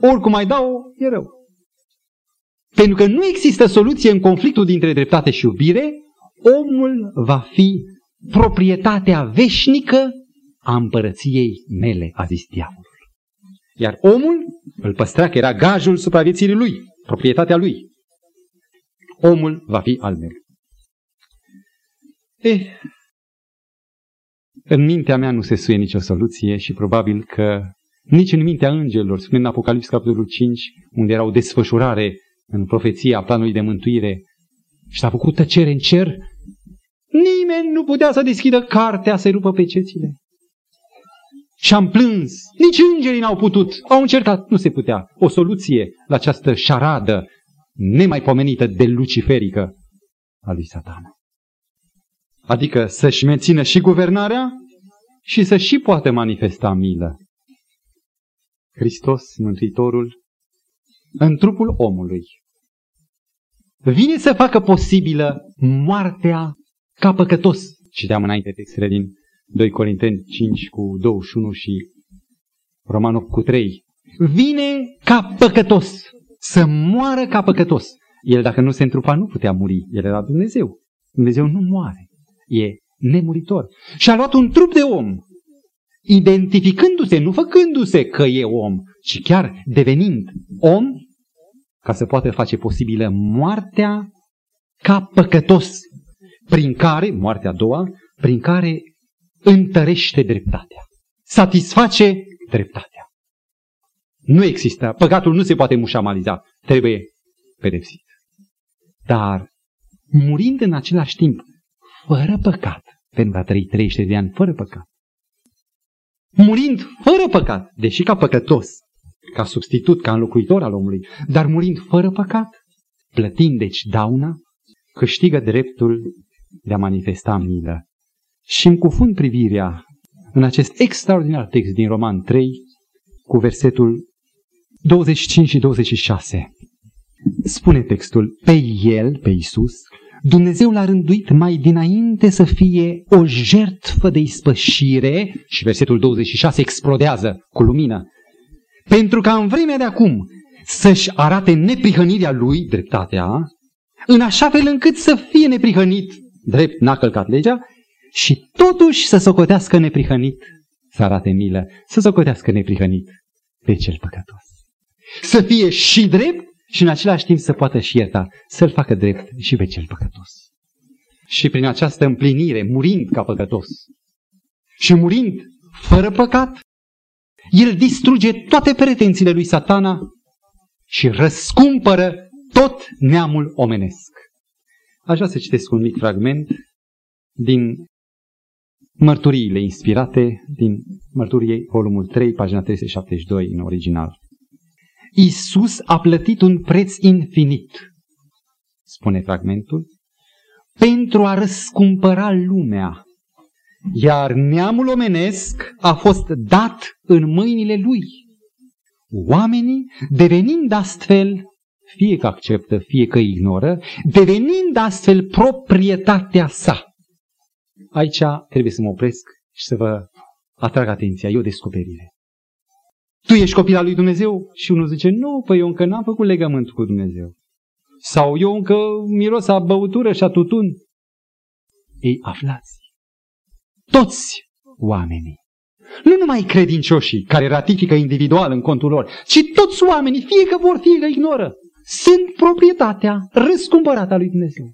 Oricum mai dau, e rău. Pentru că nu există soluție în conflictul dintre dreptate și iubire, omul va fi proprietatea veșnică a împărăției mele, a zis diavolul. Iar omul îl păstra că era gajul supraviețirii lui, proprietatea lui. Omul va fi al meu. Eh, în mintea mea nu se suie nicio soluție și probabil că nici în mintea îngerilor, spune în Apocalips capitolul 5, unde era o desfășurare în profeția planului de mântuire și s-a făcut tăcere în cer, nimeni nu putea să deschidă cartea să-i rupă pe cețile. Și am plâns. Nici îngerii n-au putut. Au încercat. Nu se putea. O soluție la această șaradă nemaipomenită de luciferică a lui satana. Adică să-și mențină și guvernarea și să și poată manifesta milă. Hristos, Mântuitorul, în trupul omului, vine să facă posibilă moartea ca păcătos. Citeam înainte textele din 2 Corinteni 5 cu 21 și Roman 8 cu 3. Vine ca păcătos, să moară ca păcătos. El dacă nu se întrupa nu putea muri, el era Dumnezeu. Dumnezeu nu moare, e nemuritor. Și a luat un trup de om, identificându-se, nu făcându-se că e om, ci chiar devenind om, ca să poată face posibilă moartea ca păcătos, prin care, moartea a doua, prin care întărește dreptatea, satisface dreptatea. Nu există, păcatul nu se poate mușamaliza, trebuie pedepsit. Dar, murind în același timp, fără păcat, pentru a trăi 30 de ani fără păcat, murind fără păcat, deși ca păcătos, ca substitut, ca înlocuitor al omului, dar murind fără păcat, plătind deci dauna, câștigă dreptul de a manifesta milă. Și îmi cufund privirea în acest extraordinar text din Roman 3, cu versetul 25 și 26. Spune textul, pe El, pe Isus, Dumnezeu l-a rânduit mai dinainte să fie o jertfă de ispășire și versetul 26 explodează cu lumină. Pentru ca în vremea de acum să-și arate neprihănirea lui, dreptatea, în așa fel încât să fie neprihănit, drept n-a călcat legea, și totuși să socotească neprihănit, să arate milă, să socotească neprihănit pe cel păcătos. Să fie și drept și în același timp să poată și ierta, să-l facă drept și pe cel păcătos. Și prin această împlinire, murind ca păcătos și murind fără păcat, el distruge toate pretențiile lui satana și răscumpără tot neamul omenesc. Aș vrea să citesc un mic fragment din mărturiile inspirate din mărturie volumul 3, pagina 372 în original. Isus a plătit un preț infinit, spune fragmentul, pentru a răscumpăra lumea. Iar neamul omenesc a fost dat în mâinile lui. Oamenii, devenind astfel fie că acceptă, fie că ignoră, devenind astfel proprietatea sa. Aici trebuie să mă opresc și să vă atrag atenția. E o descoperire. Tu ești copil al lui Dumnezeu? Și unul zice, nu, păi eu încă n-am făcut legământ cu Dumnezeu. Sau eu încă miros a băutură și a tutun. Ei, aflați, toți oamenii, nu numai credincioșii care ratifică individual în contul lor, ci toți oamenii, fie că vor, fie că ignoră, sunt proprietatea răscumpărată a lui Dumnezeu.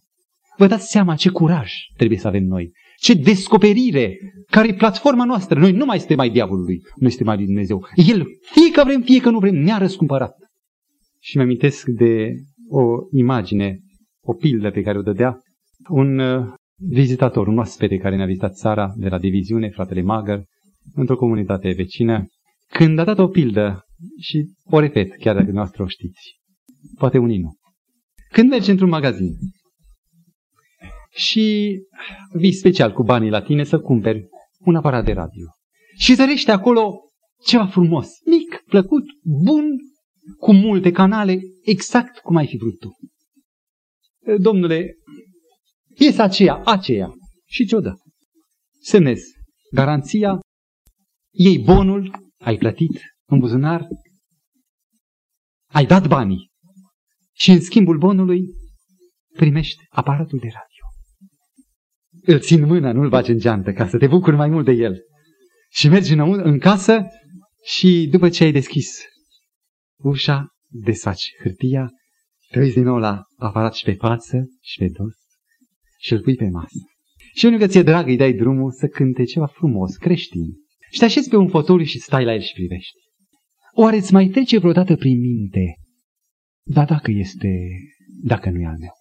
Vă dați seama ce curaj trebuie să avem noi, ce descoperire, care e platforma noastră. Noi nu mai suntem mai diavolului, noi suntem mai lui Dumnezeu. El, fie că vrem, fie că nu vrem, ne-a răscumpărat. Și mi amintesc de o imagine, o pildă pe care o dădea un uh, vizitator, un oaspete care ne-a vizitat țara de la diviziune, fratele Magăr, într-o comunitate vecină, când a dat o pildă, și o repet, chiar dacă noastră o știți, poate unii nu. Când mergi într-un magazin și vii special cu banii la tine să cumperi un aparat de radio și zărește acolo ceva frumos, mic, plăcut, bun, cu multe canale, exact cum ai fi vrut tu. Domnule, piesa aceea, aceea. Și ce-o dă? Semnezi garanția, iei bonul, ai plătit în buzunar, ai dat banii și în schimbul bonului primești aparatul de radio. Îl țin în mână, nu-l bagi în geantă ca să te bucuri mai mult de el. Și mergi în, în casă și după ce ai deschis ușa, desfaci hârtia, te uiți din nou la aparat și pe față și pe dos și îl pui pe masă. Și unul că ți-e drag îi dai drumul să cânte ceva frumos, creștin. Și te așezi pe un fotoliu și stai la el și privești. Oare îți mai trece vreodată prin minte? Dar dacă este, dacă nu e al meu.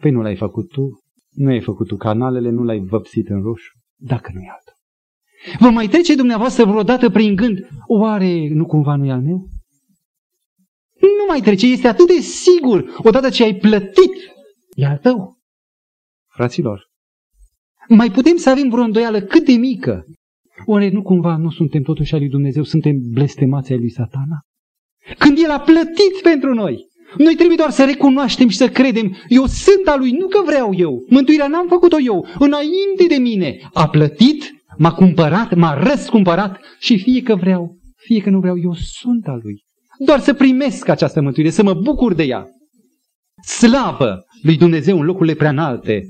Păi nu l-ai făcut tu, nu ai făcut tu canalele, nu l-ai văpsit în roșu, dacă nu e altul. Vă mai trece dumneavoastră vreodată prin gând, oare nu cumva nu e al meu? Nu mai trece, este atât de sigur, odată ce ai plătit, e al tău. Fraților, mai putem să avem vreo îndoială cât de mică. Oare nu cumva nu suntem totuși al lui Dumnezeu, suntem blestemați ai lui satana? Când El a plătit pentru noi, noi trebuie doar să recunoaștem și să credem, eu sunt al lui, nu că vreau eu. Mântuirea n-am făcut-o eu, înainte de mine. A plătit, m-a cumpărat, m-a răscumpărat și fie că vreau, fie că nu vreau, eu sunt al lui. Doar să primesc această mântuire, să mă bucur de ea. Slavă lui Dumnezeu în locurile prea înalte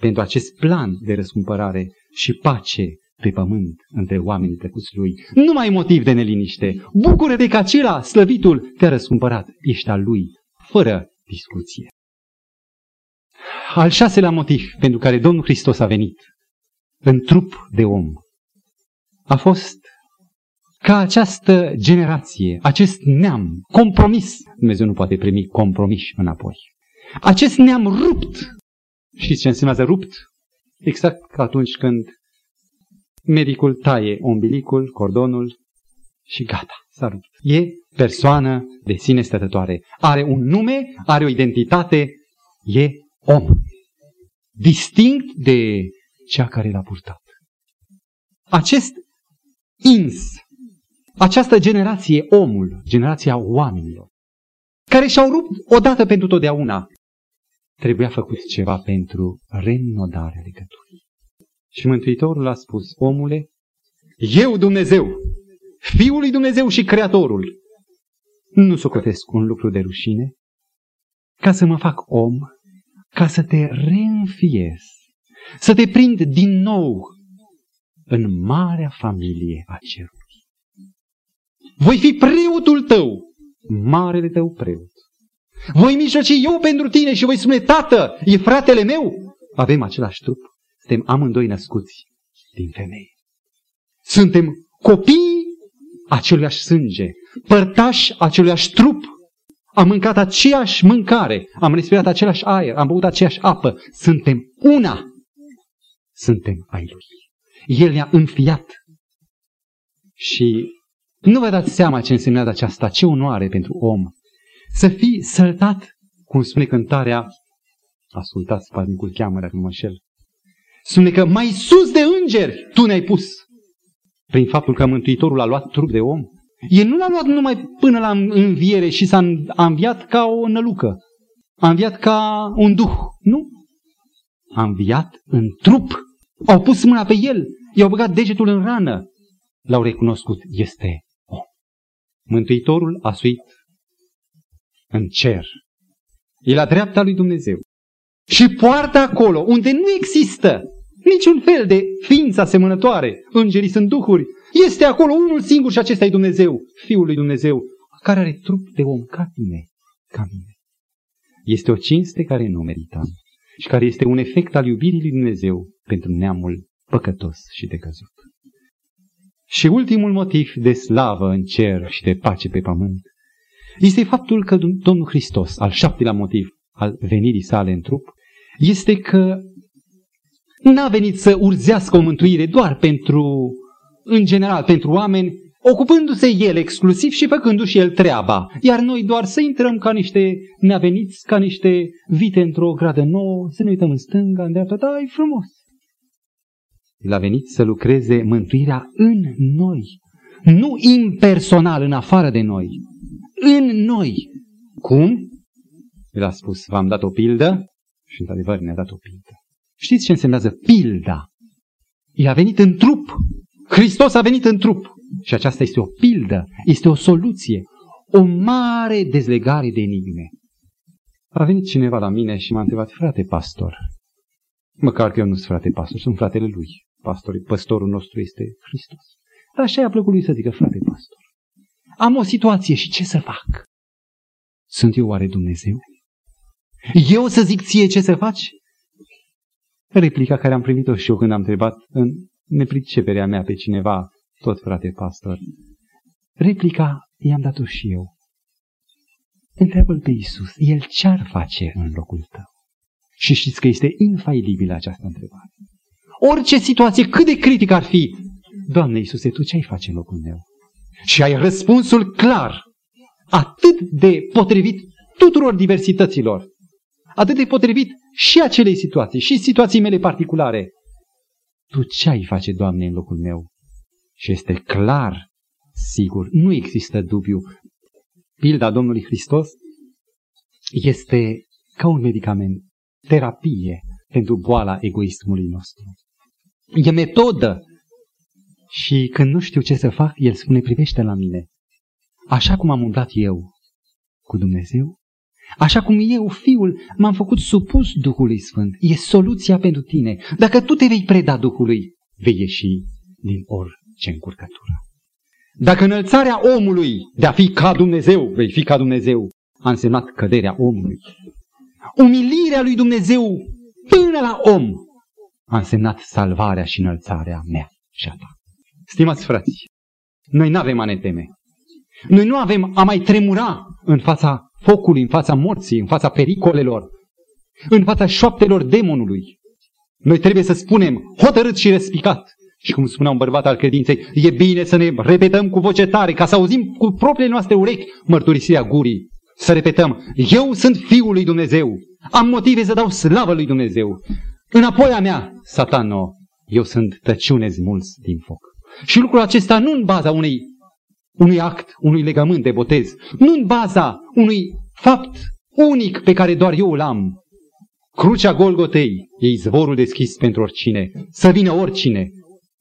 pentru acest plan de răscumpărare și pace pe pământ între oamenii trecuți lui. Nu mai motiv de neliniște. Bucură-te că acela, slăvitul, te-a răscumpărat. Ești al lui, fără discuție. Al șaselea motiv pentru care Domnul Hristos a venit în trup de om a fost ca această generație, acest neam compromis, Dumnezeu nu poate primi compromis înapoi, acest neam rupt, știți ce înseamnă rupt? Exact ca atunci când medicul taie umbilicul, cordonul și gata, s-a rupt. E persoană de sine stătătoare. Are un nume, are o identitate, e om. Distinct de cea care l-a purtat. Acest ins, această generație, omul, generația oamenilor, care și-au rupt odată pentru totdeauna, trebuia făcut ceva pentru renodarea legăturii. Și Mântuitorul a spus, omule, eu Dumnezeu, Fiul lui Dumnezeu și Creatorul, nu socotesc un lucru de rușine, ca să mă fac om, ca să te reînfiez, să te prind din nou în marea familie a cerului. Voi fi preotul tău, marele tău preot. Voi mijloci eu pentru tine și voi spune, tată, e fratele meu. Avem același trup. Suntem amândoi născuți din femeie. Suntem copii aceluiași sânge, părtași aceluiași trup. Am mâncat aceeași mâncare, am respirat același aer, am băut aceeași apă. Suntem una. Suntem ai Lui. El ne-a înfiat. Și nu vă dați seama ce însemnează aceasta, ce onoare pentru om. Să fii săltat, cum spune cântarea, ascultați, panicul cheamă dacă nu mă înșel, spune că mai sus de îngeri tu ne-ai pus. Prin faptul că Mântuitorul a luat trup de om, El nu l-a luat numai până la înviere și s-a înviat ca o nălucă. A înviat ca un duh. Nu. A înviat în trup. Au pus mâna pe el. I-au băgat degetul în rană. L-au recunoscut. Este om. Mântuitorul a suit în cer. E la dreapta lui Dumnezeu. Și poartă acolo, unde nu există niciun fel de ființă asemănătoare. Îngerii sunt duhuri. Este acolo unul singur și acesta e Dumnezeu, Fiul lui Dumnezeu, care are trup de om ca tine, ca mine. Este o cinste care nu merităm și care este un efect al iubirii lui Dumnezeu pentru neamul păcătos și de căzut. Și ultimul motiv de slavă în cer și de pace pe pământ este faptul că Domnul Hristos, al șaptelea motiv al venirii sale în trup, este că n-a venit să urzească o mântuire doar pentru, în general, pentru oameni, ocupându-se el exclusiv și făcându-și el treaba. Iar noi doar să intrăm ca niște neaveniți, ca niște vite într-o gradă nouă, să ne uităm în stânga, în dreapta, da, e frumos. El a venit să lucreze mântuirea în noi, nu impersonal, în afară de noi, în noi. Cum? El a spus, v-am dat o pildă și într-adevăr ne-a dat o pildă. Știți ce însemnează pilda? El a venit în trup. Hristos a venit în trup. Și aceasta este o pildă, este o soluție, o mare dezlegare de enigme. A venit cineva la mine și m-a întrebat, frate pastor, măcar că eu nu sunt frate pastor, sunt fratele lui. Pastor, păstorul nostru este Hristos. Dar așa i-a plăcut lui să zică, frate pastor, am o situație și ce să fac? Sunt eu oare Dumnezeu? Eu să zic ție ce să faci? Replica care am primit-o și eu când am întrebat în nepriceperea mea pe cineva, tot frate pastor. Replica i-am dat-o și eu. Întreabă-l pe Iisus, El ce-ar face în locul tău? Și știți că este infailibilă această întrebare. Orice situație, cât de critică ar fi, Doamne Iisuse, Tu ce ai face în locul meu? Și ai răspunsul clar, atât de potrivit tuturor diversităților, atât de potrivit și acelei situații, și situații mele particulare. Tu ce ai face, Doamne, în locul meu? Și este clar, sigur, nu există dubiu. Pilda Domnului Hristos este ca un medicament, terapie pentru boala egoismului nostru. E metodă. Și când nu știu ce să fac, El spune, privește la mine. Așa cum am umblat eu cu Dumnezeu, Așa cum eu, fiul, m-am făcut supus Duhului Sfânt. E soluția pentru tine. Dacă tu te vei preda Duhului, vei ieși din orice încurcătură. Dacă înălțarea omului de a fi ca Dumnezeu, vei fi ca Dumnezeu, a însemnat căderea omului. Umilirea lui Dumnezeu până la om a însemnat salvarea și înălțarea mea și a ta. Stimați frați, noi nu avem a ne teme. Noi nu avem a mai tremura în fața focului, în fața morții, în fața pericolelor, în fața șoaptelor demonului. Noi trebuie să spunem hotărât și respicat. Și cum spunea un bărbat al credinței, e bine să ne repetăm cu voce tare, ca să auzim cu propriile noastre urechi mărturisirea gurii. Să repetăm, eu sunt Fiul lui Dumnezeu, am motive să dau slavă lui Dumnezeu. Înapoi a mea, satano, eu sunt tăciune smulți din foc. Și lucrul acesta nu în baza unei unui act, unui legământ de botez, nu în baza unui fapt unic pe care doar eu îl am. Crucea Golgotei e izvorul deschis pentru oricine, să vină oricine,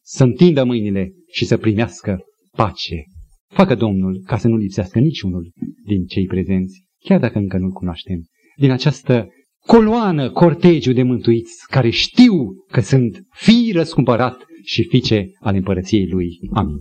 să întindă mâinile și să primească pace. Facă Domnul ca să nu lipsească niciunul din cei prezenți, chiar dacă încă nu-L cunoaștem, din această coloană, cortegiu de mântuiți, care știu că sunt fii răscumpărat și fiice ale împărăției Lui. Amin.